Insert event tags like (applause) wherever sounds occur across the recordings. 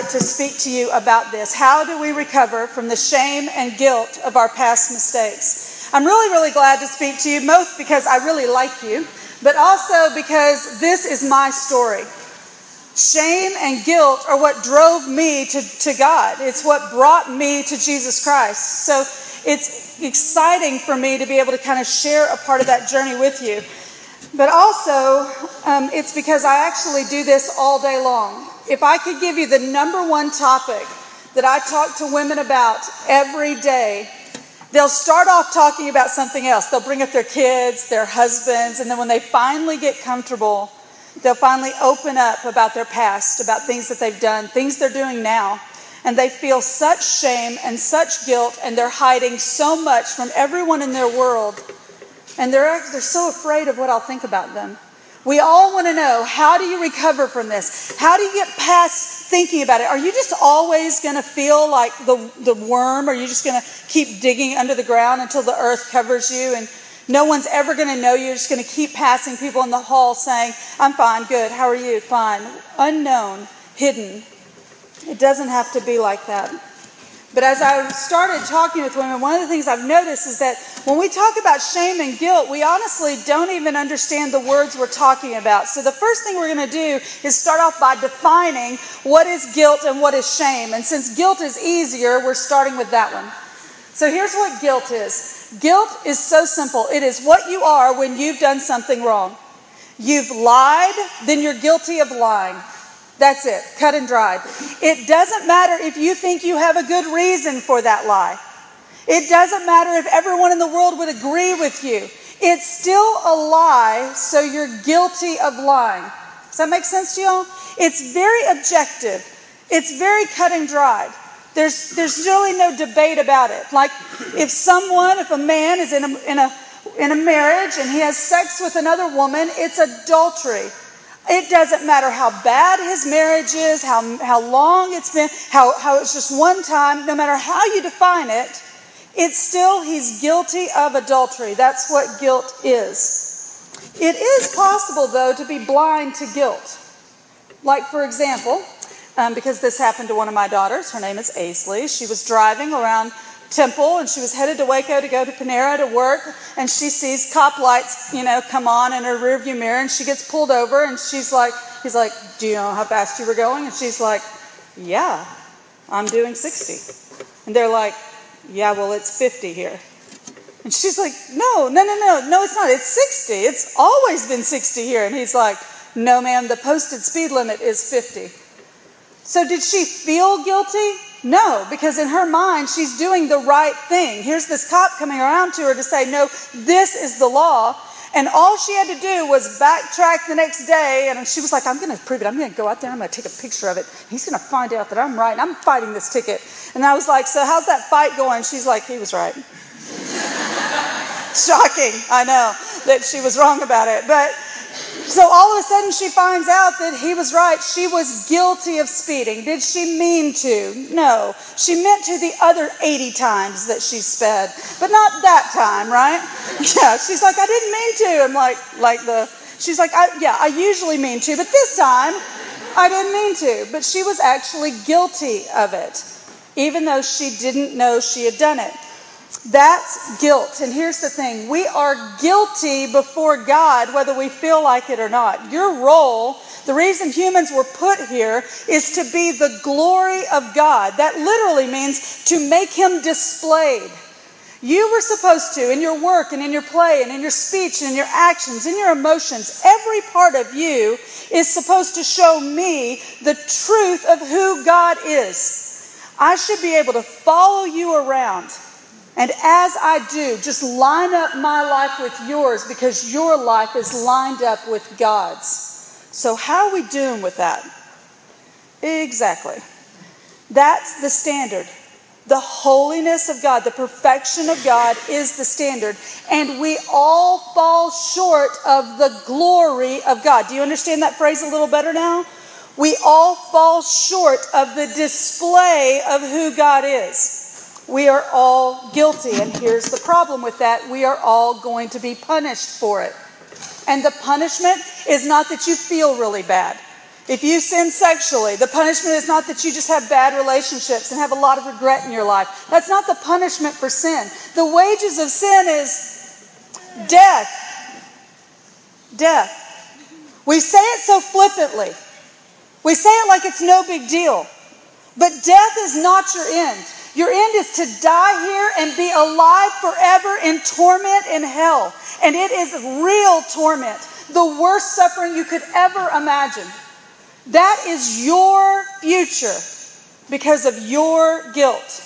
get to speak to you about this. How do we recover from the shame and guilt of our past mistakes? I'm really, really glad to speak to you, both because I really like you, but also because this is my story. Shame and guilt are what drove me to, to God. It's what brought me to Jesus Christ. So it's exciting for me to be able to kind of share a part of that journey with you. But also, um, it's because I actually do this all day long. If I could give you the number one topic that I talk to women about every day, they'll start off talking about something else. They'll bring up their kids, their husbands, and then when they finally get comfortable, They'll finally open up about their past, about things that they've done, things they're doing now. And they feel such shame and such guilt, and they're hiding so much from everyone in their world. And they're, they're so afraid of what I'll think about them. We all want to know how do you recover from this? How do you get past thinking about it? Are you just always going to feel like the, the worm? Are you just going to keep digging under the ground until the earth covers you and no one's ever going to know you. You're just going to keep passing people in the hall saying, I'm fine, good, how are you? Fine. Unknown, hidden. It doesn't have to be like that. But as I started talking with women, one of the things I've noticed is that when we talk about shame and guilt, we honestly don't even understand the words we're talking about. So the first thing we're going to do is start off by defining what is guilt and what is shame. And since guilt is easier, we're starting with that one. So here's what guilt is Guilt is so simple. It is what you are when you've done something wrong. You've lied, then you're guilty of lying. That's it, cut and dried. It doesn't matter if you think you have a good reason for that lie. It doesn't matter if everyone in the world would agree with you. It's still a lie, so you're guilty of lying. Does that make sense to y'all? It's very objective, it's very cut and dried. There's, there's really no debate about it. Like, if someone, if a man is in a, in, a, in a marriage and he has sex with another woman, it's adultery. It doesn't matter how bad his marriage is, how, how long it's been, how, how it's just one time, no matter how you define it, it's still, he's guilty of adultery. That's what guilt is. It is possible, though, to be blind to guilt. Like, for example, um, because this happened to one of my daughters. Her name is Aisley. She was driving around Temple and she was headed to Waco to go to Panera to work. And she sees cop lights, you know, come on in her rearview mirror. And she gets pulled over and she's like, he's like, Do you know how fast you were going? And she's like, Yeah, I'm doing 60. And they're like, Yeah, well, it's 50 here. And she's like, No, no, no, no, no, it's not. It's 60. It's always been 60 here. And he's like, No, ma'am, the posted speed limit is 50. So, did she feel guilty? No, because in her mind, she's doing the right thing. Here's this cop coming around to her to say, No, this is the law. And all she had to do was backtrack the next day. And she was like, I'm going to prove it. I'm going to go out there. I'm going to take a picture of it. He's going to find out that I'm right. I'm fighting this ticket. And I was like, So, how's that fight going? She's like, He was right. (laughs) Shocking. I know that she was wrong about it. But so all of a sudden she finds out that he was right. She was guilty of speeding. Did she mean to? No. She meant to the other 80 times that she sped, but not that time, right? (laughs) Yeah. She's like, I didn't mean to. I'm like, like the, she's like, I, yeah, I usually mean to, but this time I didn't mean to. But she was actually guilty of it, even though she didn't know she had done it. That's guilt. And here's the thing we are guilty before God, whether we feel like it or not. Your role, the reason humans were put here, is to be the glory of God. That literally means to make Him displayed. You were supposed to, in your work and in your play and in your speech and in your actions, in your emotions, every part of you is supposed to show me the truth of who God is. I should be able to follow you around and as I do, just line up my life with yours because your life is lined up with God's. So, how are we doing with that? Exactly. That's the standard. The holiness of God, the perfection of God is the standard. And we all fall short of the glory of God. Do you understand that phrase a little better now? We all fall short of the display of who God is. We are all guilty. And here's the problem with that we are all going to be punished for it. And the punishment is not that you feel really bad. If you sin sexually, the punishment is not that you just have bad relationships and have a lot of regret in your life. That's not the punishment for sin. The wages of sin is death. Death. We say it so flippantly. We say it like it's no big deal. But death is not your end. Your end is to die here and be alive forever in torment in hell. And it is real torment, the worst suffering you could ever imagine. That is your future because of your guilt.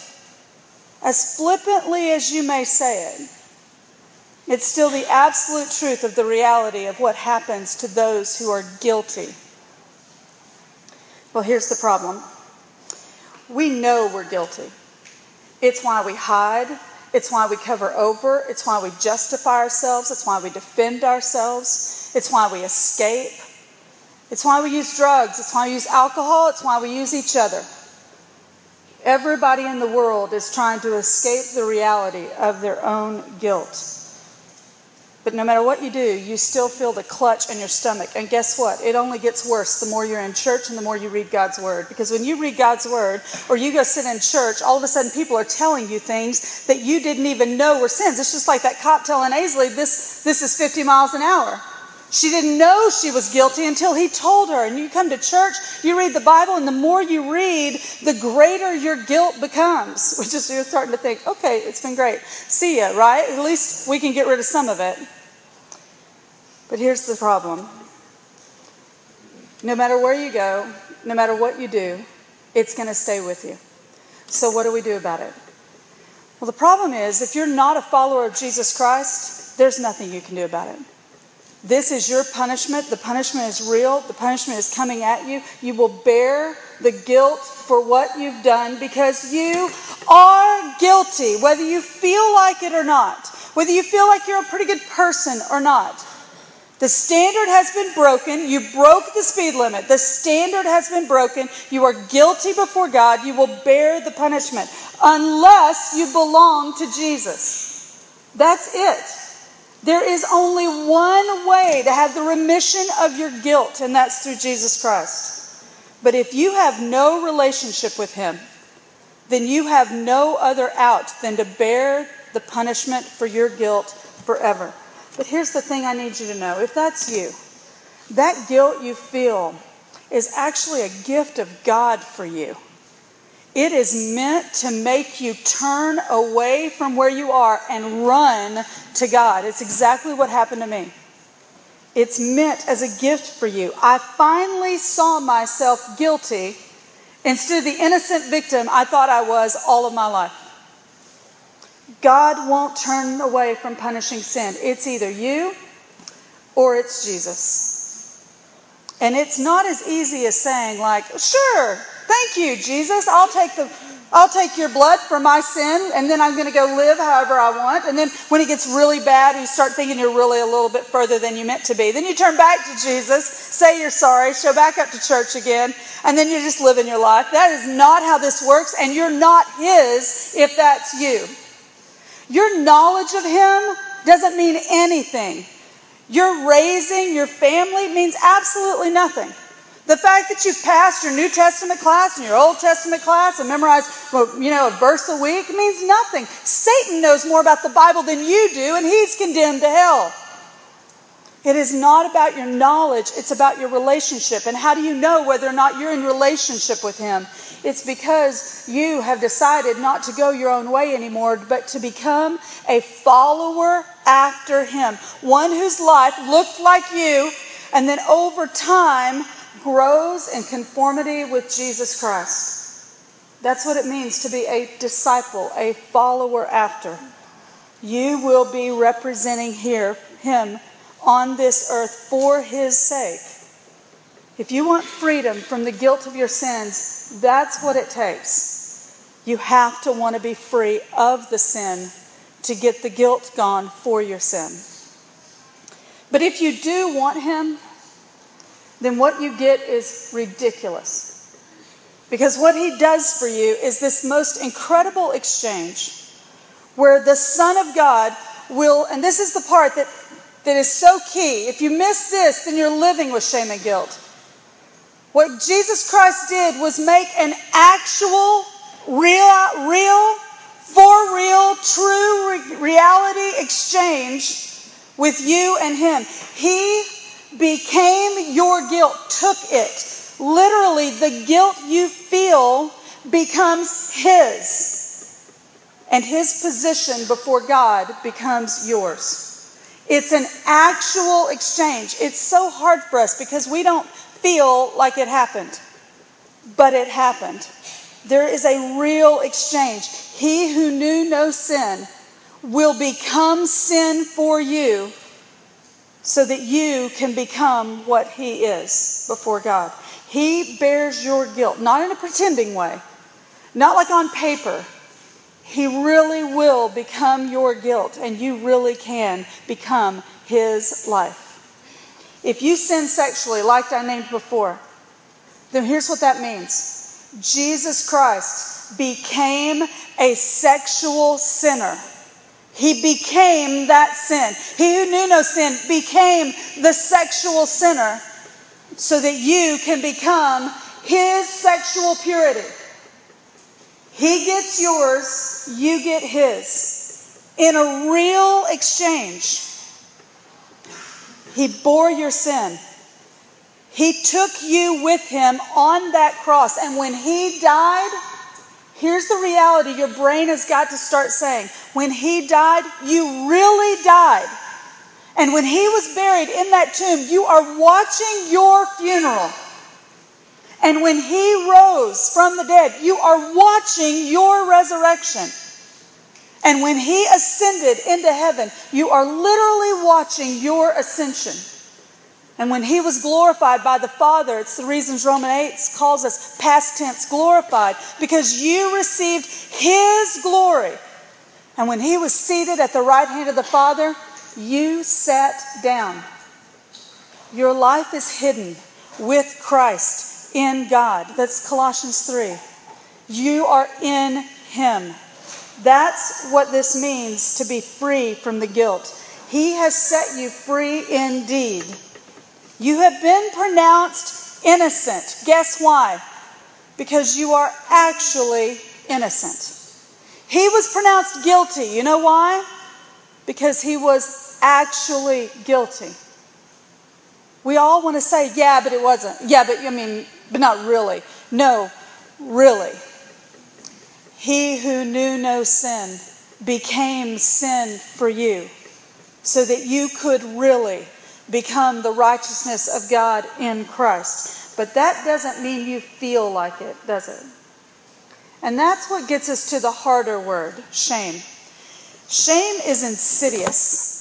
As flippantly as you may say it, it's still the absolute truth of the reality of what happens to those who are guilty. Well, here's the problem we know we're guilty. It's why we hide. It's why we cover over. It's why we justify ourselves. It's why we defend ourselves. It's why we escape. It's why we use drugs. It's why we use alcohol. It's why we use each other. Everybody in the world is trying to escape the reality of their own guilt. But no matter what you do, you still feel the clutch in your stomach. And guess what? It only gets worse the more you're in church and the more you read God's Word. Because when you read God's Word or you go sit in church, all of a sudden people are telling you things that you didn't even know were sins. It's just like that cop telling Aisley, this, this is 50 miles an hour. She didn't know she was guilty until he told her. And you come to church, you read the Bible, and the more you read, the greater your guilt becomes. (laughs) Which is you're starting to think, okay, it's been great. See ya, right? At least we can get rid of some of it. But here's the problem. No matter where you go, no matter what you do, it's going to stay with you. So what do we do about it? Well, the problem is if you're not a follower of Jesus Christ, there's nothing you can do about it. This is your punishment. The punishment is real. The punishment is coming at you. You will bear the guilt for what you've done because you are guilty, whether you feel like it or not, whether you feel like you're a pretty good person or not. The standard has been broken. You broke the speed limit. The standard has been broken. You are guilty before God. You will bear the punishment unless you belong to Jesus. That's it. There is only one way to have the remission of your guilt, and that's through Jesus Christ. But if you have no relationship with Him, then you have no other out than to bear the punishment for your guilt forever. But here's the thing I need you to know if that's you, that guilt you feel is actually a gift of God for you. It is meant to make you turn away from where you are and run to God. It's exactly what happened to me. It's meant as a gift for you. I finally saw myself guilty instead of the innocent victim I thought I was all of my life. God won't turn away from punishing sin. It's either you or it's Jesus. And it's not as easy as saying, like, sure, thank you, Jesus. I'll take the I'll take your blood for my sin, and then I'm going to go live however I want. And then when it gets really bad, you start thinking you're really a little bit further than you meant to be. Then you turn back to Jesus, say you're sorry, show back up to church again, and then you're just living your life. That is not how this works, and you're not His if that's you. Your knowledge of Him doesn't mean anything. Your raising your family means absolutely nothing. The fact that you've passed your New Testament class and your Old Testament class and memorized, you know, a verse a week means nothing. Satan knows more about the Bible than you do, and he's condemned to hell. It is not about your knowledge, it's about your relationship. And how do you know whether or not you're in relationship with Him? It's because you have decided not to go your own way anymore, but to become a follower after Him. One whose life looked like you, and then over time grows in conformity with Jesus Christ. That's what it means to be a disciple, a follower after. You will be representing here Him on this earth for His sake. If you want freedom from the guilt of your sins, that's what it takes. You have to want to be free of the sin to get the guilt gone for your sin. But if you do want Him, then what you get is ridiculous. Because what He does for you is this most incredible exchange where the Son of God will, and this is the part that that is so key. If you miss this, then you're living with shame and guilt. What Jesus Christ did was make an actual, real, real, for real, true reality exchange with you and Him. He became your guilt, took it. Literally, the guilt you feel becomes His. And His position before God becomes yours. It's an actual exchange. It's so hard for us because we don't feel like it happened, but it happened. There is a real exchange. He who knew no sin will become sin for you so that you can become what he is before God. He bears your guilt, not in a pretending way, not like on paper. He really will become your guilt, and you really can become his life. If you sin sexually, like I named before, then here's what that means Jesus Christ became a sexual sinner. He became that sin. He who knew no sin became the sexual sinner so that you can become his sexual purity. He gets yours, you get his. In a real exchange, he bore your sin. He took you with him on that cross. And when he died, here's the reality your brain has got to start saying when he died, you really died. And when he was buried in that tomb, you are watching your funeral. And when he rose from the dead, you are watching your resurrection. And when he ascended into heaven, you are literally watching your ascension. And when he was glorified by the Father, it's the reasons Romans 8 calls us past tense glorified, because you received his glory. And when he was seated at the right hand of the Father, you sat down. Your life is hidden with Christ in God. That's Colossians 3. You are in him. That's what this means to be free from the guilt. He has set you free indeed. You have been pronounced innocent. Guess why? Because you are actually innocent. He was pronounced guilty. You know why? Because he was actually guilty. We all want to say, yeah, but it wasn't. Yeah, but I mean, but not really. No, really. He who knew no sin became sin for you so that you could really become the righteousness of God in Christ. But that doesn't mean you feel like it, does it? And that's what gets us to the harder word shame. Shame is insidious.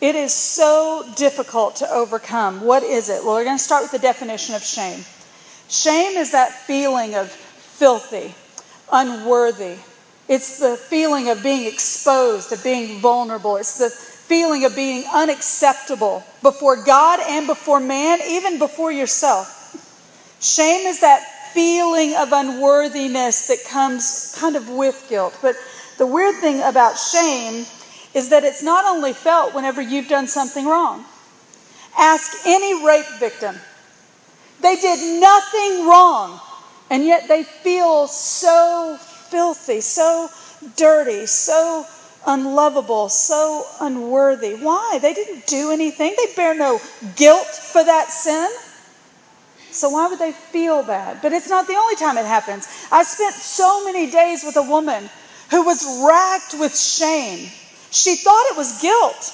It is so difficult to overcome. What is it? Well, we're going to start with the definition of shame. Shame is that feeling of filthy, unworthy. It's the feeling of being exposed, of being vulnerable. It's the feeling of being unacceptable before God and before man, even before yourself. Shame is that feeling of unworthiness that comes kind of with guilt. But the weird thing about shame is that it's not only felt whenever you've done something wrong. Ask any rape victim. They did nothing wrong, and yet they feel so filthy, so dirty, so unlovable, so unworthy. Why? They didn't do anything, they bear no guilt for that sin. So why would they feel bad? But it's not the only time it happens. I spent so many days with a woman who was racked with shame. She thought it was guilt,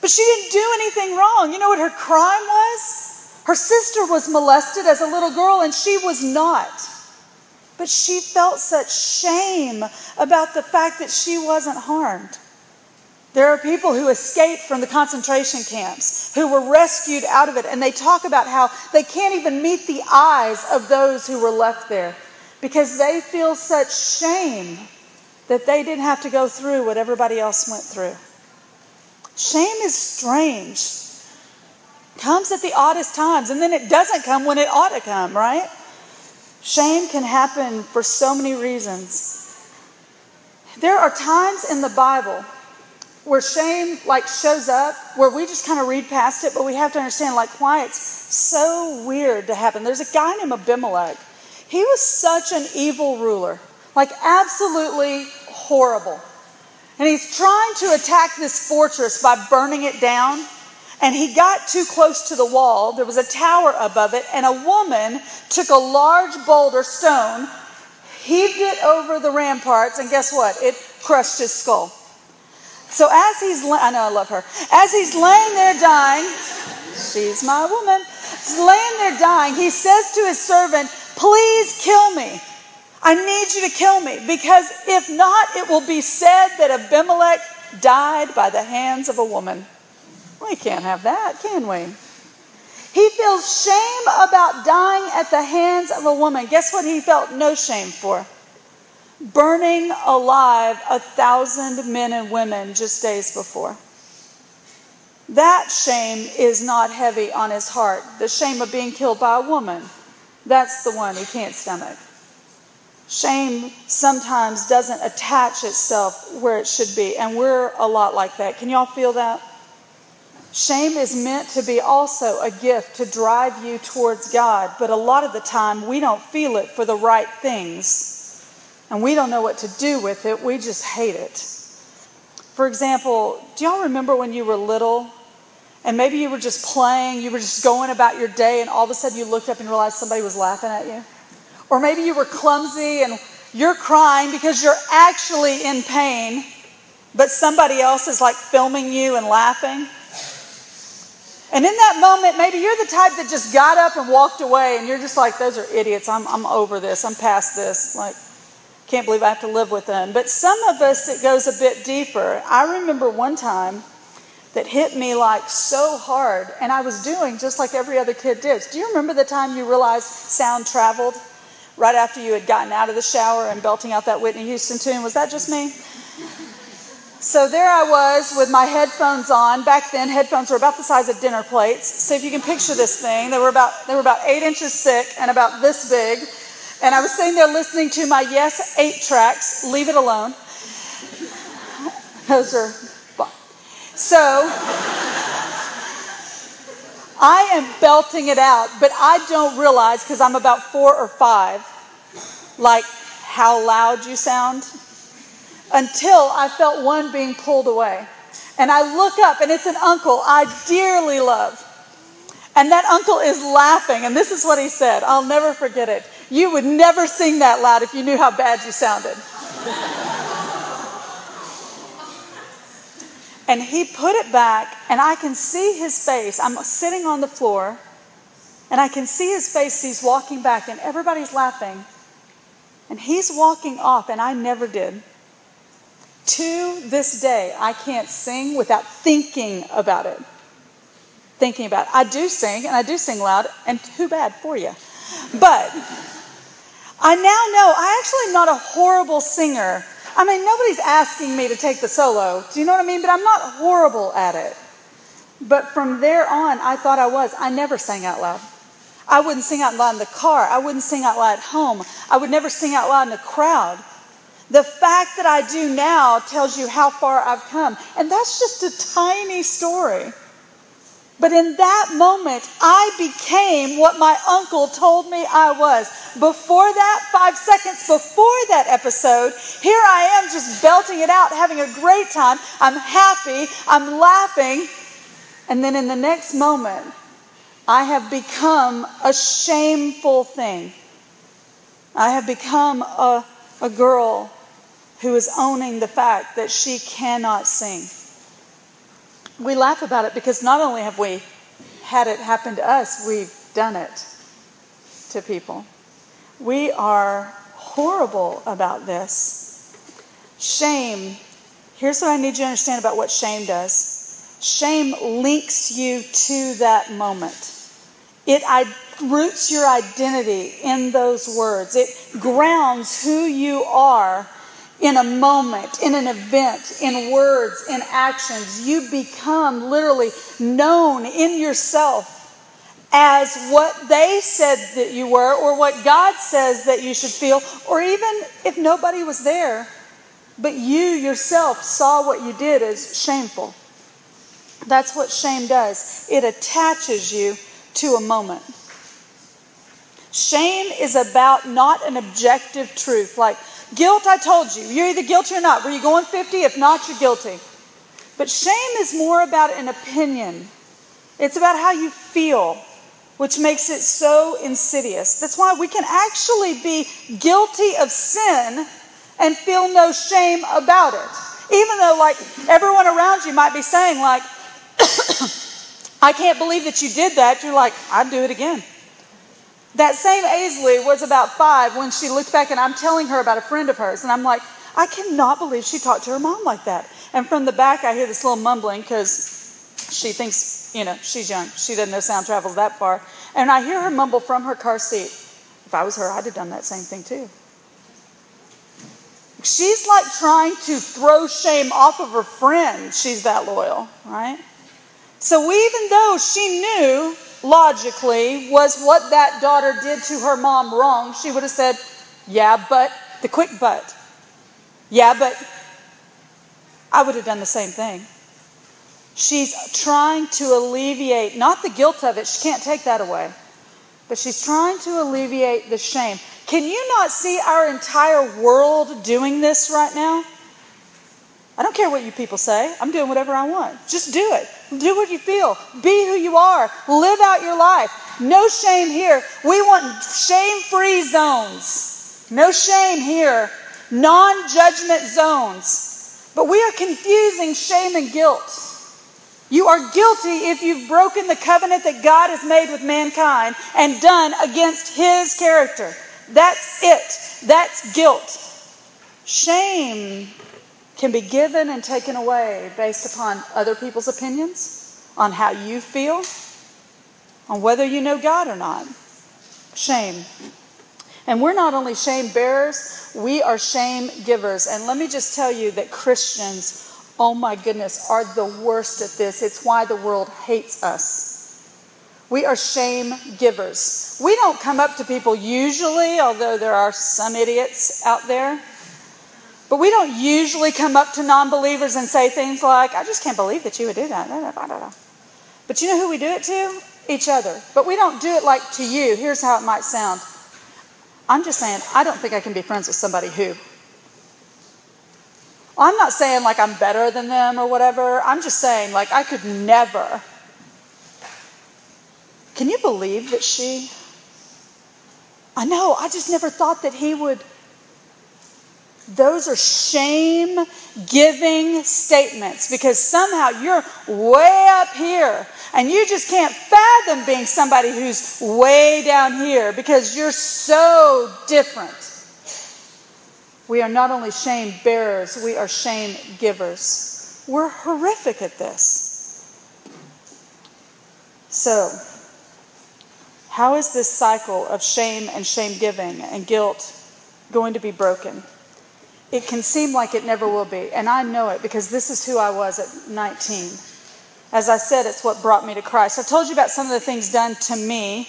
but she didn't do anything wrong. You know what her crime was? Her sister was molested as a little girl, and she was not. But she felt such shame about the fact that she wasn't harmed. There are people who escaped from the concentration camps, who were rescued out of it, and they talk about how they can't even meet the eyes of those who were left there because they feel such shame that they didn't have to go through what everybody else went through. Shame is strange. Comes at the oddest times, and then it doesn't come when it ought to come, right? Shame can happen for so many reasons. There are times in the Bible where shame like shows up, where we just kind of read past it, but we have to understand like why it's so weird to happen. There's a guy named Abimelech. He was such an evil ruler, like absolutely horrible. And he's trying to attack this fortress by burning it down. And he got too close to the wall. There was a tower above it, and a woman took a large boulder stone, heaved it over the ramparts, and guess what? It crushed his skull. So as he's, I know I love her, as he's laying there dying, she's my woman, he's laying there dying, he says to his servant, Please kill me. I need you to kill me because if not, it will be said that Abimelech died by the hands of a woman. We can't have that, can we? He feels shame about dying at the hands of a woman. Guess what he felt no shame for? burning alive a thousand men and women just days before. That shame is not heavy on his heart. The shame of being killed by a woman, that's the one he can't stomach. Shame sometimes doesn't attach itself where it should be, and we're a lot like that. Can y'all feel that? Shame is meant to be also a gift to drive you towards God, but a lot of the time we don't feel it for the right things and we don't know what to do with it. We just hate it. For example, do y'all remember when you were little and maybe you were just playing, you were just going about your day, and all of a sudden you looked up and realized somebody was laughing at you? Or maybe you were clumsy and you're crying because you're actually in pain, but somebody else is like filming you and laughing. And in that moment, maybe you're the type that just got up and walked away, and you're just like, those are idiots. I'm, I'm over this. I'm past this. Like, can't believe I have to live with them. But some of us, it goes a bit deeper. I remember one time that hit me like so hard, and I was doing just like every other kid did. Do you remember the time you realized sound traveled right after you had gotten out of the shower and belting out that Whitney Houston tune? Was that just me? So there I was with my headphones on. Back then, headphones were about the size of dinner plates. So if you can picture this thing, they were about they were about eight inches thick and about this big. And I was sitting there listening to my Yes 8 tracks, Leave It Alone. (laughs) Those are fun. So I am belting it out, but I don't realize because I'm about four or five, like how loud you sound, until I felt one being pulled away. And I look up, and it's an uncle I dearly love. And that uncle is laughing, and this is what he said. I'll never forget it. You would never sing that loud if you knew how bad you sounded. (laughs) and he put it back, and I can see his face. I'm sitting on the floor, and I can see his face. He's walking back, and everybody's laughing. And he's walking off, and I never did. To this day, I can't sing without thinking about it. Thinking about it. I do sing, and I do sing loud, and too bad for you. But I now know I actually am not a horrible singer. I mean, nobody's asking me to take the solo. Do you know what I mean? But I'm not horrible at it. But from there on, I thought I was. I never sang out loud. I wouldn't sing out loud in the car. I wouldn't sing out loud at home. I would never sing out loud in a crowd. The fact that I do now tells you how far I've come. And that's just a tiny story. But in that moment, I became what my uncle told me I was. Before that, five seconds before that episode, here I am just belting it out, having a great time. I'm happy, I'm laughing. And then in the next moment, I have become a shameful thing. I have become a, a girl who is owning the fact that she cannot sing we laugh about it because not only have we had it happen to us, we've done it to people. We are horrible about this. Shame, here's what I need you to understand about what shame does shame links you to that moment. It roots your identity in those words. It grounds who you are in a moment, in an event, in words, in actions. You become literally known in yourself as what they said that you were, or what God says that you should feel, or even if nobody was there, but you yourself saw what you did as shameful. That's what shame does. It attaches you to a moment. Shame is about not an objective truth. Like guilt, I told you, you're either guilty or not. Were you going 50? If not, you're guilty. But shame is more about an opinion, it's about how you feel, which makes it so insidious. That's why we can actually be guilty of sin and feel no shame about it. Even though, like, everyone around you might be saying, like, (coughs) I can't believe that you did that. You're like, I'd do it again. That same Aisley was about five when she looked back, and I'm telling her about a friend of hers, and I'm like, I cannot believe she talked to her mom like that. And from the back, I hear this little mumbling because she thinks, you know, she's young. She doesn't know sound travels that far. And I hear her mumble from her car seat. If I was her, I'd have done that same thing too. She's like trying to throw shame off of her friend. She's that loyal, right? So even though she knew logically was what that daughter did to her mom wrong, she would have said, Yeah, but the quick but. Yeah, but I would have done the same thing. She's trying to alleviate, not the guilt of it, she can't take that away, but she's trying to alleviate the shame. Can you not see our entire world doing this right now? I don't care what you people say. I'm doing whatever I want. Just do it. Do what you feel. Be who you are. Live out your life. No shame here. We want shame free zones. No shame here. Non judgment zones. But we are confusing shame and guilt. You are guilty if you've broken the covenant that God has made with mankind and done against his character. That's it. That's guilt. Shame can be given and taken away based upon other people's opinions, on how you feel, on whether you know God or not. Shame. And we're not only shame bearers, we are shame givers. And let me just tell you that Christians, oh my goodness, are the worst at this. It's why the world hates us. We are shame givers. We don't come up to people usually, although there are some idiots out there but we don't usually come up to non believers and say things like, I just can't believe that you would do that. But you know who we do it to? Each other. But we don't do it like to you. Here's how it might sound I'm just saying, I don't think I can be friends with somebody who. I'm not saying like I'm better than them or whatever. I'm just saying like I could never. Can you believe that she? I know, I just never thought that he would. Those are shame giving statements because somehow you're way up here and you just can't fathom being somebody who's way down here because you're so different. We are not only shame bearers, we are shame givers. We're horrific at this. So, how is this cycle of shame and shame giving and guilt going to be broken? It can seem like it never will be. And I know it because this is who I was at 19. As I said, it's what brought me to Christ. I told you about some of the things done to me.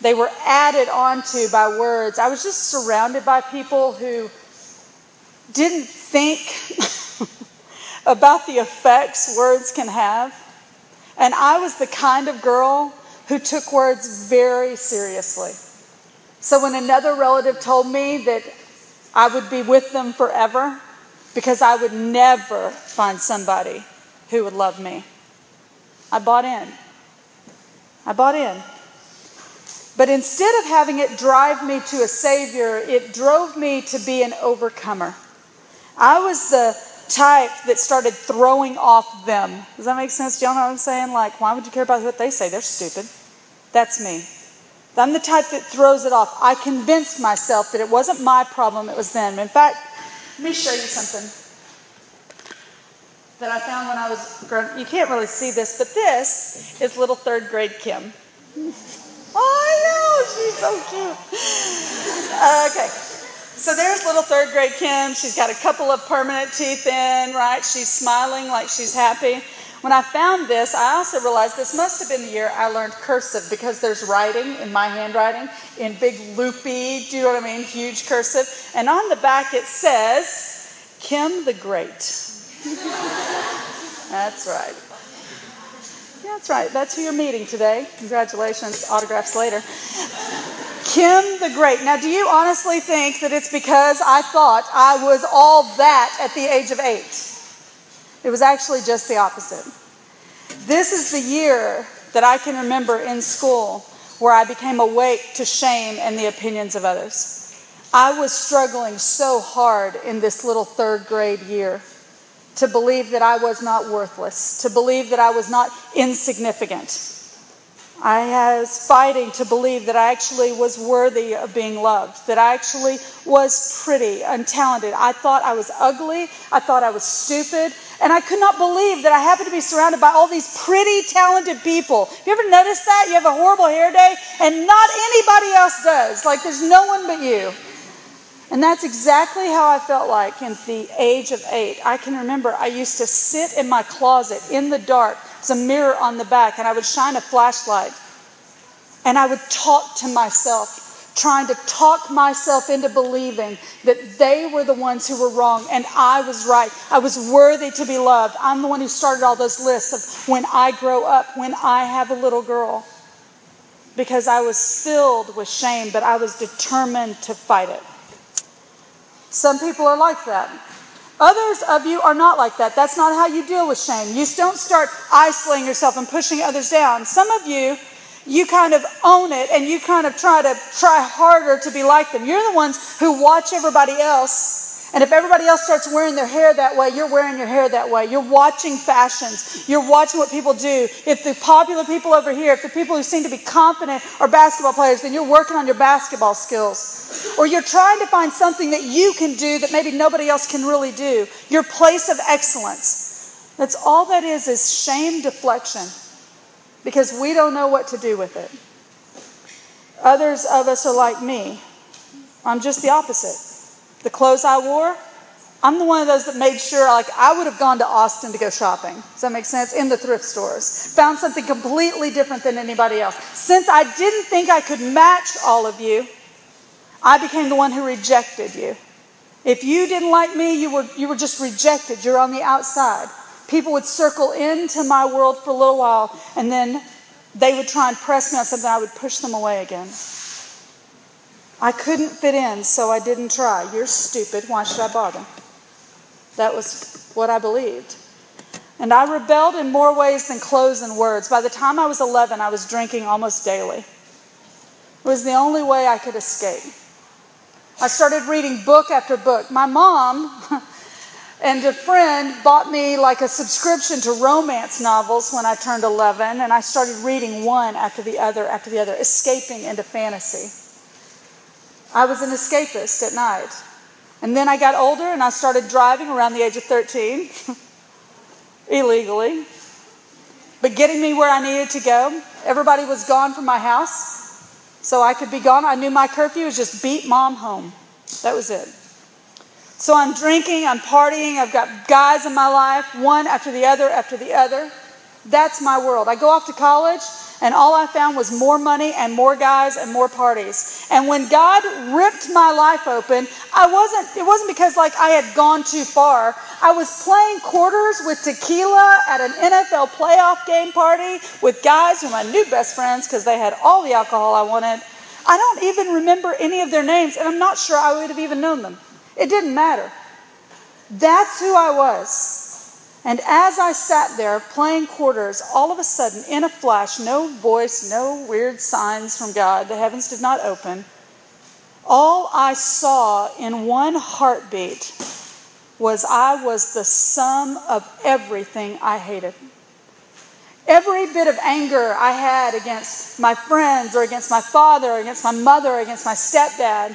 They were added onto by words. I was just surrounded by people who didn't think (laughs) about the effects words can have. And I was the kind of girl who took words very seriously. So when another relative told me that I would be with them forever because I would never find somebody who would love me. I bought in. I bought in. But instead of having it drive me to a Savior, it drove me to be an overcomer. I was the type that started throwing off them. Does that make sense? Do y'all know what I'm saying? Like, why would you care about what they say? They're stupid. That's me. I'm the type that throws it off. I convinced myself that it wasn't my problem, it was them. In fact, let me show you something that I found when I was grown. You can't really see this, but this is little third grade Kim. Oh, (laughs) I know, she's so cute. Uh, okay. So there's little third grade Kim. She's got a couple of permanent teeth in, right? She's smiling like she's happy. When I found this, I also realized this must have been the year I learned cursive because there's writing in my handwriting in big loopy, do you know what I mean? Huge cursive. And on the back it says, Kim the Great. (laughs) That's right. That's right. That's who you're meeting today. Congratulations. Autographs later. (laughs) Kim the Great. Now, do you honestly think that it's because I thought I was all that at the age of eight? It was actually just the opposite. This is the year that I can remember in school where I became awake to shame and the opinions of others. I was struggling so hard in this little third grade year to believe that I was not worthless, to believe that I was not insignificant. I was fighting to believe that I actually was worthy of being loved, that I actually was pretty and talented. I thought I was ugly, I thought I was stupid, and I could not believe that I happened to be surrounded by all these pretty, talented people. You ever notice that? You have a horrible hair day, and not anybody else does. Like there's no one but you. And that's exactly how I felt like in the age of eight. I can remember I used to sit in my closet in the dark, there's a mirror on the back, and I would shine a flashlight. And I would talk to myself, trying to talk myself into believing that they were the ones who were wrong and I was right. I was worthy to be loved. I'm the one who started all those lists of when I grow up, when I have a little girl. Because I was filled with shame, but I was determined to fight it. Some people are like that. Others of you are not like that. That's not how you deal with shame. You don't start isolating yourself and pushing others down. Some of you, you kind of own it and you kind of try to try harder to be like them. You're the ones who watch everybody else and if everybody else starts wearing their hair that way, you're wearing your hair that way. You're watching fashions. You're watching what people do. If the popular people over here, if the people who seem to be confident are basketball players, then you're working on your basketball skills. Or you're trying to find something that you can do that maybe nobody else can really do. Your place of excellence. That's all that is, is shame deflection. Because we don't know what to do with it. Others of us are like me. I'm just the opposite. The clothes I wore, I'm the one of those that made sure, like, I would have gone to Austin to go shopping. Does that make sense? In the thrift stores. Found something completely different than anybody else. Since I didn't think I could match all of you, I became the one who rejected you. If you didn't like me, you were, you were just rejected. You're on the outside. People would circle into my world for a little while, and then they would try and press me on something, I would push them away again. I couldn't fit in, so I didn't try. You're stupid. Why should I bother? That was what I believed. And I rebelled in more ways than clothes and words. By the time I was 11, I was drinking almost daily. It was the only way I could escape. I started reading book after book. My mom (laughs) and a friend bought me like a subscription to romance novels when I turned 11, and I started reading one after the other after the other, escaping into fantasy. I was an escapist at night. And then I got older and I started driving around the age of 13, (laughs) illegally, but getting me where I needed to go. Everybody was gone from my house, so I could be gone. I knew my curfew was just beat mom home. That was it. So I'm drinking, I'm partying, I've got guys in my life, one after the other after the other. That's my world. I go off to college and all I found was more money and more guys and more parties. And when God ripped my life open, I wasn't, it wasn't because like I had gone too far. I was playing quarters with tequila at an NFL playoff game party with guys who were my new best friends because they had all the alcohol I wanted. I don't even remember any of their names, and I'm not sure I would have even known them. It didn't matter. That's who I was. And as I sat there playing quarters, all of a sudden, in a flash, no voice, no weird signs from God, the heavens did not open. All I saw in one heartbeat was I was the sum of everything I hated. Every bit of anger I had against my friends or against my father or against my mother or against my stepdad,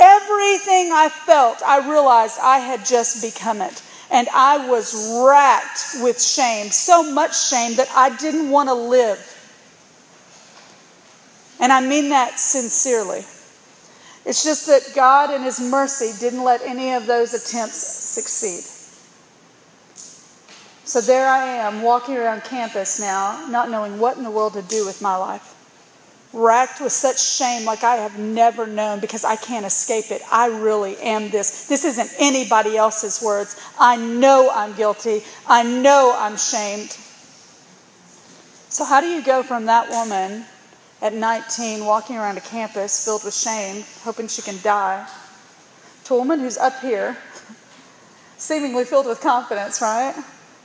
everything I felt, I realized I had just become it. And I was racked with shame, so much shame that I didn't want to live. And I mean that sincerely. It's just that God, in His mercy, didn't let any of those attempts succeed. So there I am, walking around campus now, not knowing what in the world to do with my life. Racked with such shame like I have never known because I can't escape it. I really am this. This isn't anybody else's words. I know I'm guilty. I know I'm shamed. So, how do you go from that woman at 19 walking around a campus filled with shame, hoping she can die, to a woman who's up here, seemingly filled with confidence, right?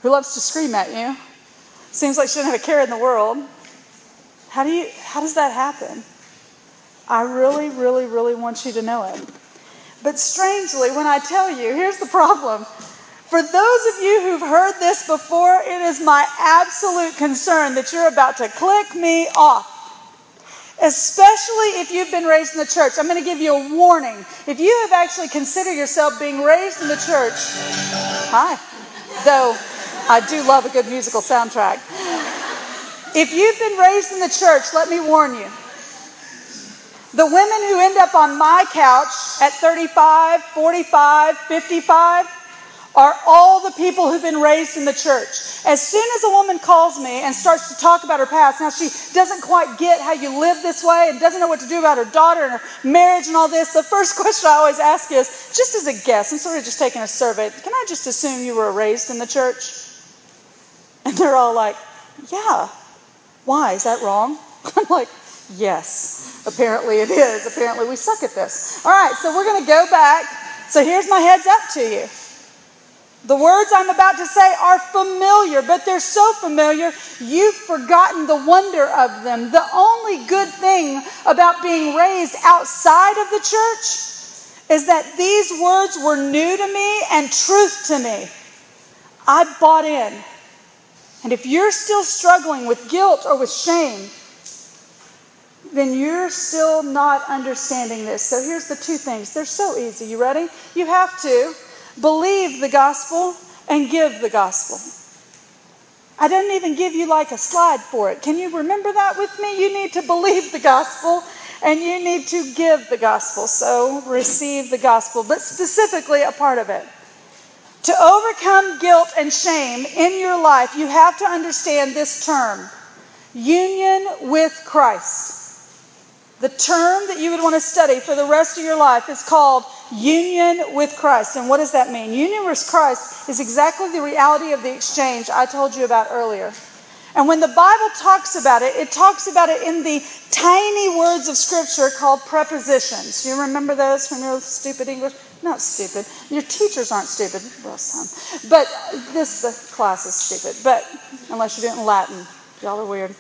Who loves to scream at you? Seems like she doesn't have a care in the world how do you how does that happen? I really, really, really want you to know it. But strangely, when I tell you, here's the problem. For those of you who've heard this before, it is my absolute concern that you're about to click me off. Especially if you've been raised in the church. I'm going to give you a warning. If you have actually considered yourself being raised in the church, hi. Though I do love a good musical soundtrack. If you've been raised in the church, let me warn you. The women who end up on my couch at 35, 45, 55 are all the people who've been raised in the church. As soon as a woman calls me and starts to talk about her past, now she doesn't quite get how you live this way and doesn't know what to do about her daughter and her marriage and all this, the first (laughs) question I always ask is just as a guess, I'm sort of just taking a survey, can I just assume you were raised in the church? And they're all like, yeah. Why? Is that wrong? (laughs) I'm like, yes, apparently it is. Apparently we suck at this. All right, so we're going to go back. So here's my heads up to you. The words I'm about to say are familiar, but they're so familiar, you've forgotten the wonder of them. The only good thing about being raised outside of the church is that these words were new to me and truth to me. I bought in. And if you're still struggling with guilt or with shame, then you're still not understanding this. So here's the two things. They're so easy. You ready? You have to believe the gospel and give the gospel. I didn't even give you like a slide for it. Can you remember that with me? You need to believe the gospel and you need to give the gospel. So receive the gospel, but specifically a part of it. To overcome guilt and shame in your life, you have to understand this term union with Christ. The term that you would want to study for the rest of your life is called union with Christ. And what does that mean? Union with Christ is exactly the reality of the exchange I told you about earlier. And when the Bible talks about it, it talks about it in the tiny words of Scripture called prepositions. Do you remember those from your stupid English? Not stupid. Your teachers aren't stupid. Well, some. But this class is stupid. But unless you do it in Latin, y'all are weird.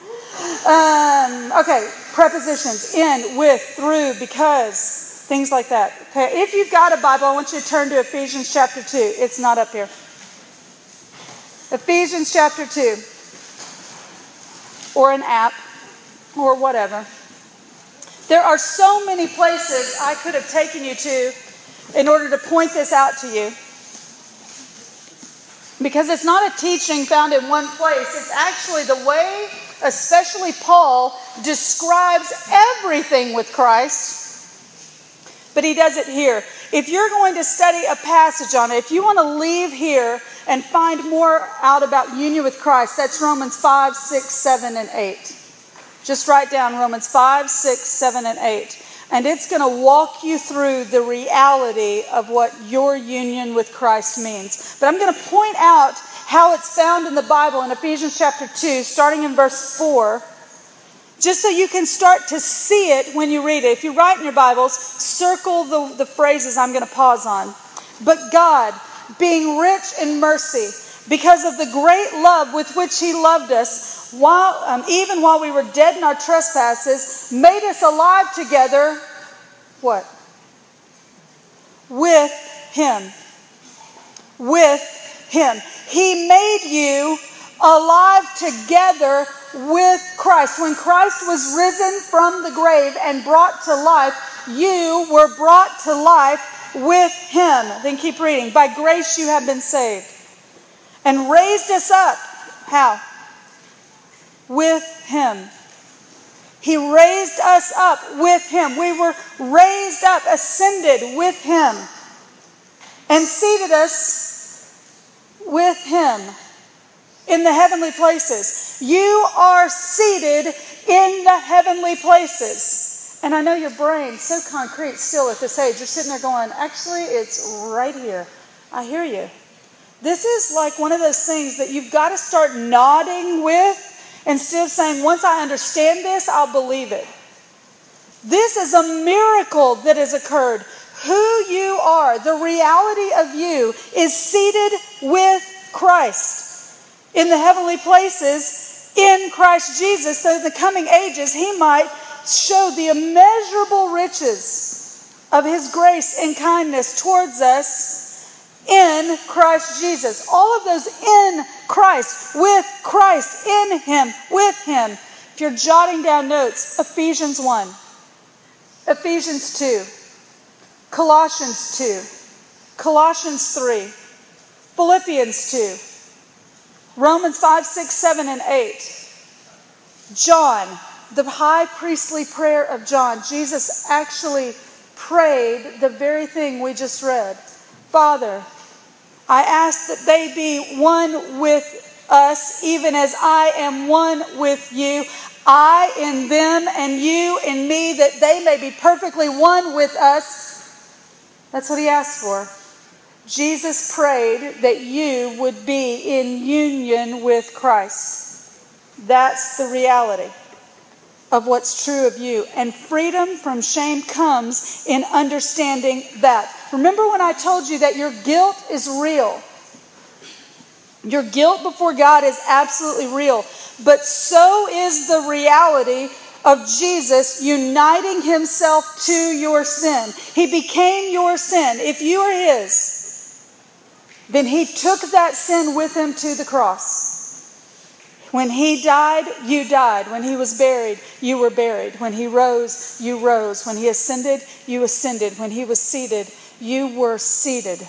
Um, okay, prepositions in, with, through, because, things like that. Okay, if you've got a Bible, I want you to turn to Ephesians chapter 2. It's not up here. Ephesians chapter 2. Or an app, or whatever. There are so many places I could have taken you to in order to point this out to you. Because it's not a teaching found in one place, it's actually the way, especially Paul, describes everything with Christ. But he does it here. If you're going to study a passage on it, if you want to leave here and find more out about union with Christ, that's Romans 5, 6, 7, and 8. Just write down Romans 5, 6, 7, and 8 and it's going to walk you through the reality of what your union with Christ means. But I'm going to point out how it's found in the Bible in Ephesians chapter 2, starting in verse 4, just so you can start to see it when you read it. If you write in your Bibles, circle the, the phrases I'm going to pause on. But God, being rich in mercy, because of the great love with which He loved us, while, um, even while we were dead in our trespasses, made us alive together. What? With Him. With Him. He made you alive together with Christ. When Christ was risen from the grave and brought to life, you were brought to life with Him. Then keep reading. By grace you have been saved. And raised us up. How? With him. He raised us up with him. We were raised up, ascended with him, and seated us with him in the heavenly places. You are seated in the heavenly places. And I know your brain so concrete still at this age. You're sitting there going, actually, it's right here. I hear you. This is like one of those things that you've got to start nodding with instead of saying, once I understand this, I'll believe it. This is a miracle that has occurred. Who you are, the reality of you, is seated with Christ in the heavenly places in Christ Jesus, so in the coming ages he might show the immeasurable riches of his grace and kindness towards us in Christ Jesus. All of those in Christ, with Christ, in Him, with Him. If you're jotting down notes, Ephesians 1, Ephesians 2, Colossians 2, Colossians 3, Philippians 2, Romans 5, 6, 7, and 8, John, the high priestly prayer of John. Jesus actually prayed the very thing we just read. Father, I ask that they be one with us, even as I am one with you. I in them and you in me, that they may be perfectly one with us. That's what he asked for. Jesus prayed that you would be in union with Christ. That's the reality of what's true of you. And freedom from shame comes in understanding that. Remember when I told you that your guilt is real? Your guilt before God is absolutely real. But so is the reality of Jesus uniting himself to your sin. He became your sin. If you are his, then he took that sin with him to the cross. When he died, you died. When he was buried, you were buried. When he rose, you rose. When he ascended, you ascended. When he was seated, you were seated.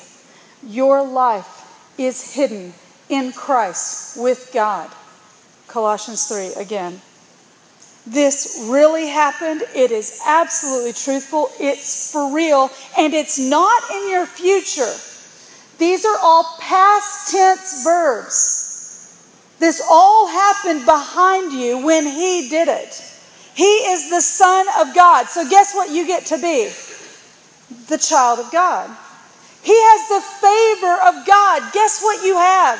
Your life is hidden in Christ with God. Colossians 3 again. This really happened. It is absolutely truthful. It's for real. And it's not in your future. These are all past tense verbs. This all happened behind you when He did it. He is the Son of God. So, guess what you get to be? The child of God. He has the favor of God. Guess what you have?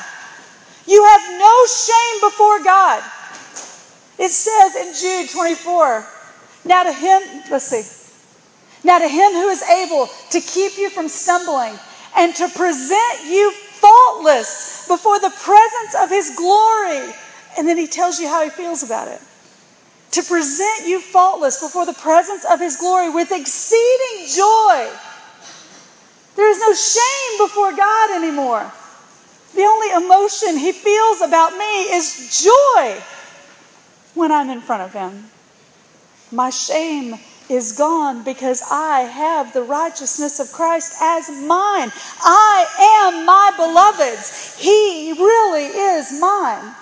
You have no shame before God. It says in Jude 24, now to him, let's see, now to him who is able to keep you from stumbling and to present you faultless before the presence of his glory. And then he tells you how he feels about it. To present you faultless before the presence of his glory with exceeding joy. There is no shame before God anymore. The only emotion he feels about me is joy when I'm in front of him. My shame is gone because I have the righteousness of Christ as mine. I am my beloved's. He really is mine.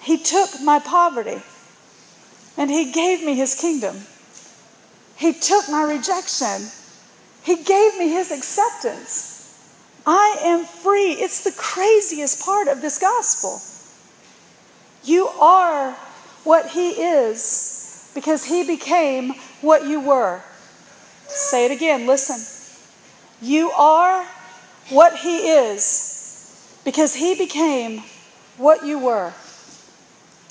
He took my poverty and He gave me His kingdom. He took my rejection. He gave me His acceptance. I am free. It's the craziest part of this gospel. You are what He is because he became what you were. Say it again, listen. You are what he is because he became what you were.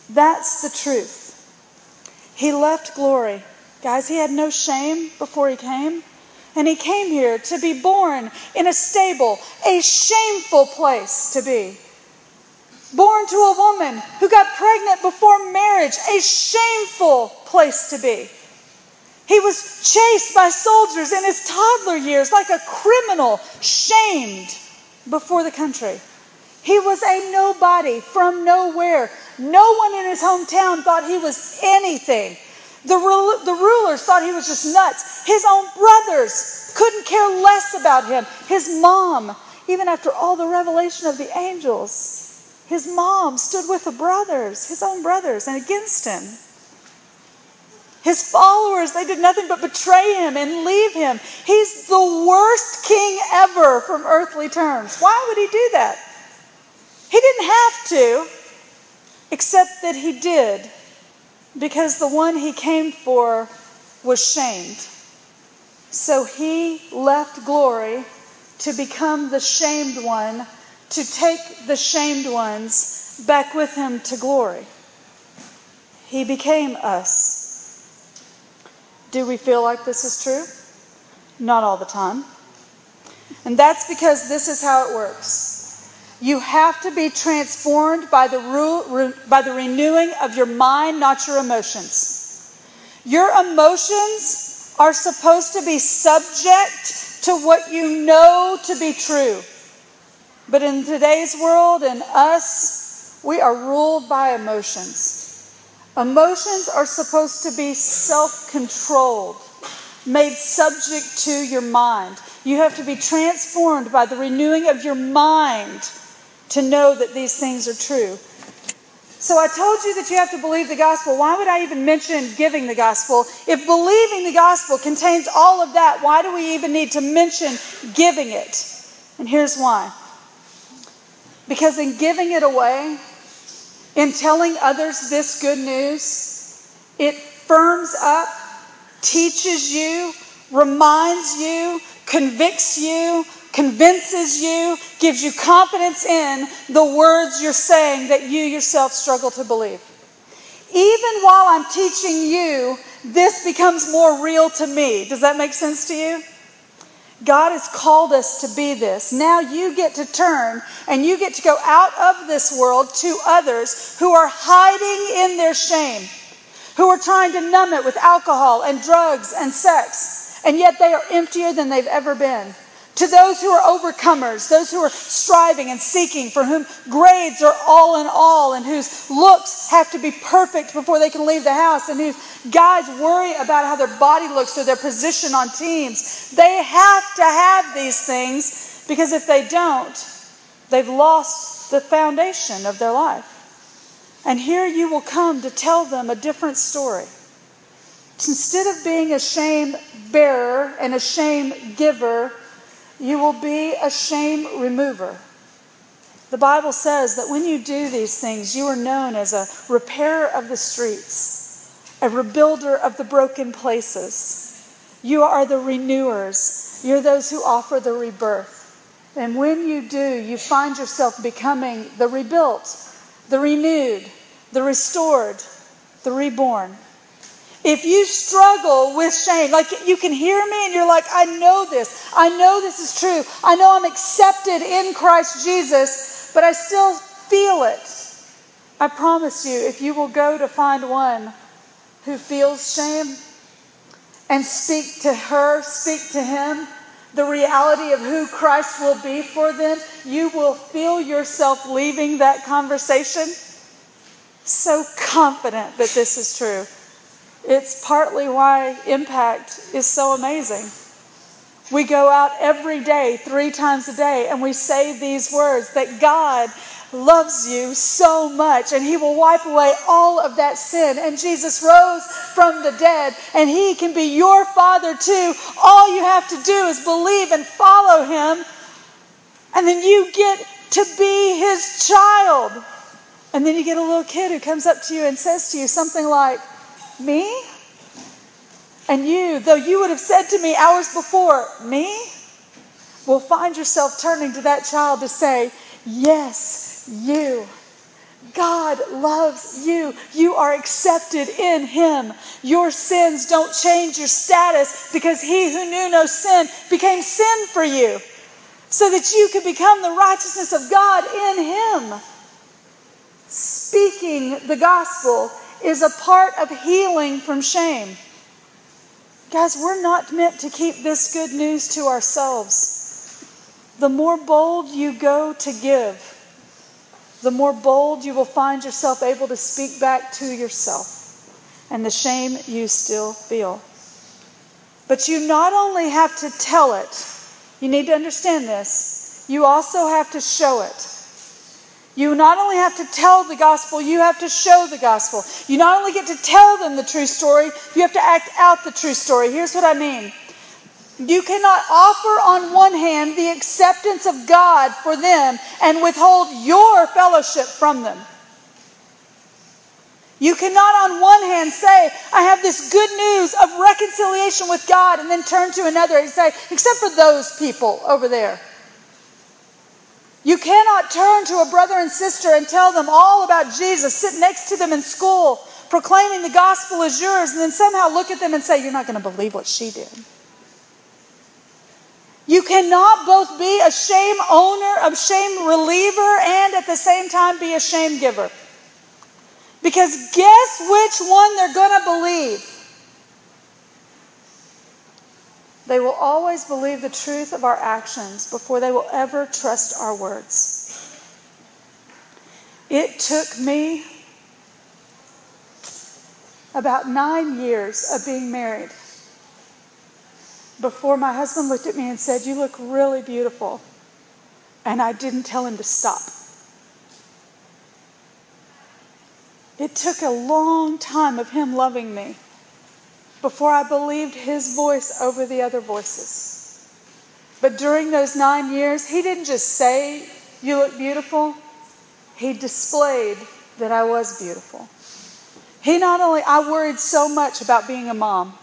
That's the truth. He left glory. Guys, he had no shame before he came. And he came here to be born in a stable, a shameful place to be born to a woman who got pregnant before marriage, a shameful place to be. He was chased by soldiers in his toddler years like a criminal, shamed before the country. He was a nobody from nowhere. No one in his hometown thought he was anything. The, the rulers thought he was just nuts. His own brothers couldn't care less about him. His mom, even after all the revelation of the angels, his mom stood with the brothers, his own brothers, and against him. His followers, they did nothing but betray him and leave him. He's the worst king ever from earthly terms. Why would he do that? He didn't have to, except that he did Because the one he came for was shamed. So he left glory to become the shamed one, to take the shamed ones back with him to glory. He became us. Do we feel like this is true? Not all the time. And that's because this is how it works. You have to be transformed by the, re, by the renewing of your mind, not your emotions. Your emotions are supposed to be subject to what you know to be true. But in today's world and us, we are ruled by emotions. Emotions are supposed to be self controlled, made subject to your mind. You have to be transformed by the renewing of your mind to know that these things are true. So I told you that you have to believe the gospel. Why would I even mention giving the gospel? If believing the gospel contains all of that, why do we even need to mention giving it? And here's why. Because in giving it away, in telling others this good news, it firms up, teaches you, reminds you, convicts you, convinces you, gives you confidence in the words you're saying that you yourself struggle to believe. Even while I'm teaching you, this becomes more real to me. Does that make sense to you? God has called us to be this. Now you get to turn and you get to go out of this world to others who are hiding in their shame, who are trying to numb it with alcohol and drugs and sex, and yet they are emptier than they've ever been. To those who are overcomers, those who are striving and seeking, for whom grades are all in all, and whose looks have to be perfect before they can leave the house, and whose guys worry about how their body looks or their position on teams. They have to have these things because if they don't, they've lost the foundation of their life. And here you will come to tell them a different story. Instead of being a shame bearer and a shame giver, you will be a shame remover. The Bible says that when you do these things, you are known as a repairer of the streets, a rebuilder of the broken places. You are the renewers. You're those who offer the rebirth. And when you do, you find yourself becoming the rebuilt, the renewed, the restored, the reborn. If you struggle with shame, like you can hear me and you're like, I know this. I know this is true. I know I'm accepted in Christ Jesus, but I still feel it. I promise you, if you will go to find one who feels shame and speak to her, speak to him, the reality of who Christ will be for them, you will feel yourself leaving that conversation so confident that this is true. It's partly why impact is so amazing. We go out every day, three times a day, and we say these words that God loves you so much and he will wipe away all of that sin. And Jesus rose from the dead and he can be your father too. All you have to do is believe and follow him, and then you get to be his child. And then you get a little kid who comes up to you and says to you something like, me? And you, though you would have said to me hours before, Me? Will find yourself turning to that child to say, Yes, you. God loves you. You are accepted in Him. Your sins don't change your status because He who knew no sin became sin for you so that you could become the righteousness of God in Him. Speaking the gospel is a part of healing from shame. Guys, we're not meant to keep this good news to ourselves. The more bold you go to give, the more bold you will find yourself able to speak back to yourself and the shame you still feel. But you not only have to tell it, you need to understand this, you also have to show it. You not only have to tell the gospel, you have to show the gospel. You not only get to tell them the true story, you have to act out the true story. Here's what I mean. You cannot offer on one hand the acceptance of God for them and withhold your fellowship from them. You cannot, on one hand, say, I have this good news of reconciliation with God, and then turn to another and say, except for those people over there. You cannot turn to a brother and sister and tell them all about Jesus, sit next to them in school, proclaiming the gospel is yours, and then somehow look at them and say, You're not going to believe what she did. You cannot both be a shame owner, a shame reliever, and at the same time be a shame giver. Because guess which one they're going to believe? They will always believe the truth of our actions before they will ever trust our words. It took me about nine years of being married before my husband looked at me and said, You look really beautiful. And I didn't tell him to stop. It took a long time of him loving me before I believed his voice over the other voices. But during those nine years, he didn't just say, You look beautiful, he displayed that I was beautiful. He not only, I worried so much about being a mom,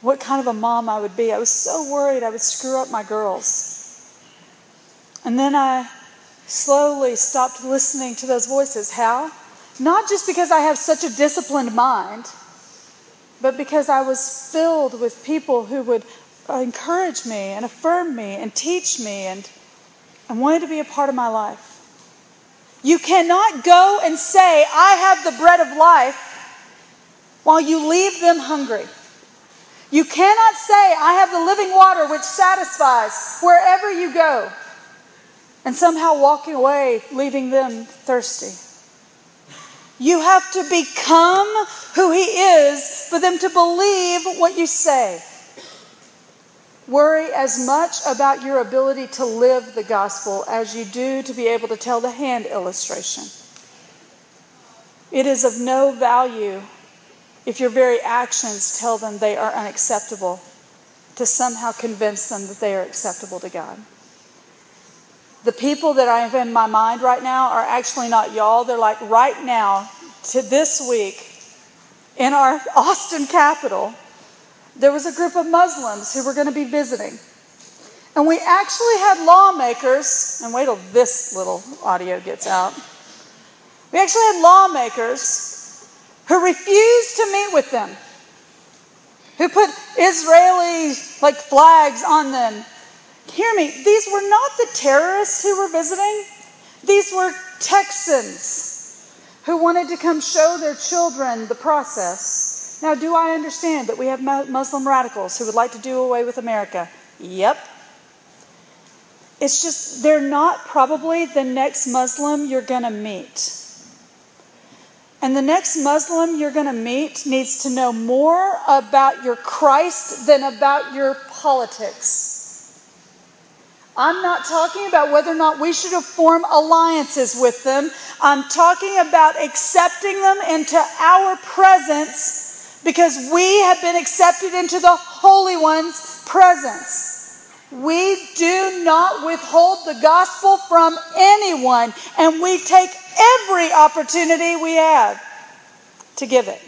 what kind of a mom I would be. I was so worried I would screw up my girls. And then I slowly stopped listening to those voices. How? Not just because I have such a disciplined mind, but because I was filled with people who would encourage me and affirm me and teach me and, and wanted to be a part of my life. You cannot go and say, I have the bread of life, while you leave them hungry. You cannot say, I have the living water which satisfies wherever you go, and somehow walking away, leaving them thirsty. You have to become who He is for them to believe what you say. Worry as much about your ability to live the gospel as you do to be able to tell the hand illustration. It is of no value if your very actions tell them they are unacceptable to somehow convince them that they are acceptable to God. The people that I have in my mind right now are actually not y'all. They're like right now to this week in our Austin capital, there was a group of Muslims who were going to be visiting. And we actually had lawmakers, and wait till this little audio gets out. We actually had lawmakers who refused to meet with them, who put Israeli like flags on them Hear me, these were not the terrorists who were visiting, these were Texans who wanted to come show their children the process. Now, do I understand that we have Muslim radicals who would like to do away with America? Yep. It's just, they're not probably the next Muslim you're going to meet. And the next Muslim you're going to meet needs to know more about your Christ than about your politics. I'm not talking about whether or not we should have formed alliances with them. I'm talking about accepting them into our presence because we have been accepted into the Holy One's presence. We do not withhold the gospel from anyone, and we take every opportunity we have to give it.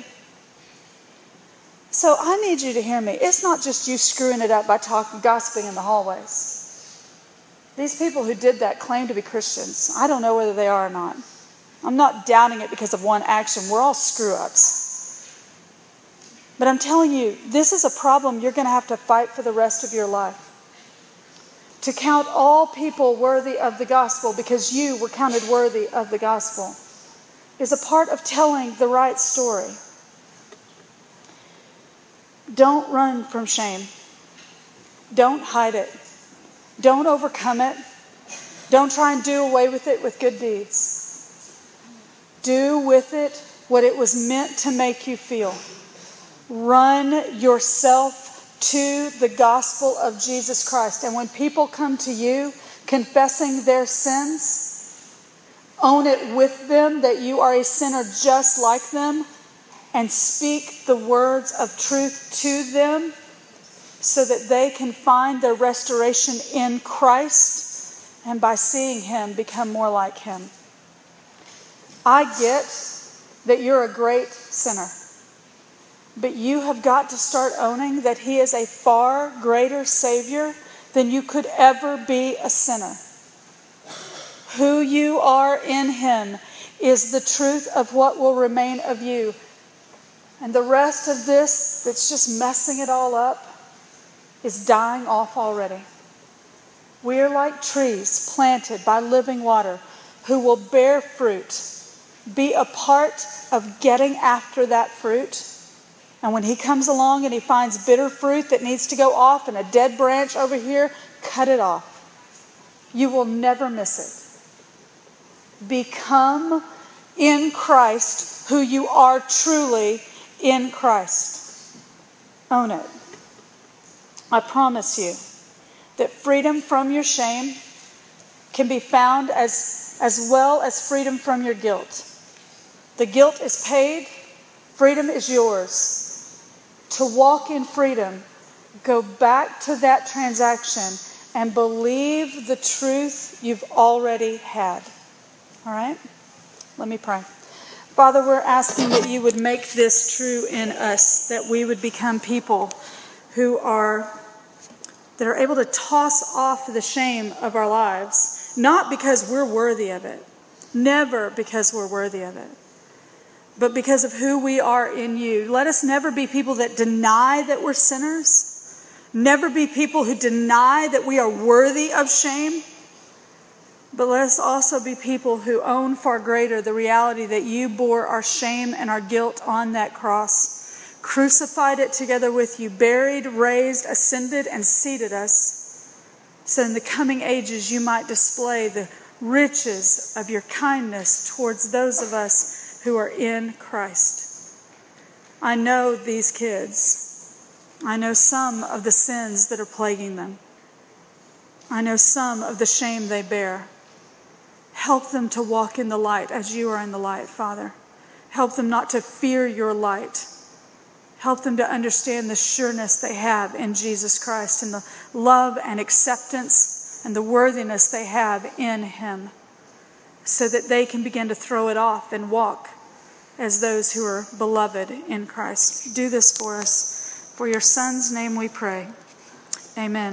So I need you to hear me. It's not just you screwing it up by talking, gossiping in the hallways. These people who did that claim to be Christians. I don't know whether they are or not. I'm not doubting it because of one action. We're all screw ups. But I'm telling you, this is a problem you're going to have to fight for the rest of your life. To count all people worthy of the gospel because you were counted worthy of the gospel is a part of telling the right story. Don't run from shame, don't hide it. Don't overcome it. Don't try and do away with it with good deeds. Do with it what it was meant to make you feel. Run yourself to the gospel of Jesus Christ. And when people come to you confessing their sins, own it with them that you are a sinner just like them, and speak the words of truth to them so that they can find their restoration in Christ and by seeing Him become more like Him. I get that you're a great sinner. But you have got to start owning that He is a far greater Savior than you could ever be a sinner. Who you are in Him is the truth of what will remain of you. And the rest of this that's just messing it all up is dying off already. We are like trees planted by living water who will bear fruit, be a part of getting after that fruit. And when he comes along and he finds bitter fruit that needs to go off and a dead branch over here, cut it off. You will never miss it. Become in Christ who you are truly in Christ. Own it. I promise you that freedom from your shame can be found as, as well as freedom from your guilt. The guilt is paid, freedom is yours. To walk in freedom, go back to that transaction and believe the truth you've already had. All right? Let me pray. Father, we're asking that you would make this true in us, that we would become people who are that are able to toss off the shame of our lives, not because we're worthy of it, never because we're worthy of it, but because of who we are in you. Let us never be people that deny that we're sinners, never be people who deny that we are worthy of shame. But let us also be people who own far greater the reality that you bore our shame and our guilt on that cross crucified it together with you, buried, raised, ascended, and seated us, so in the coming ages you might display the riches of your kindness towards those of us who are in Christ. I know these kids. I know some of the sins that are plaguing them. I know some of the shame they bear. Help them to walk in the light as you are in the light, Father. Help them not to fear your light Help them to understand the sureness they have in Jesus Christ and the love and acceptance and the worthiness they have in Him so that they can begin to throw it off and walk as those who are beloved in Christ. Do this for us. For your Son's name we pray. Amen.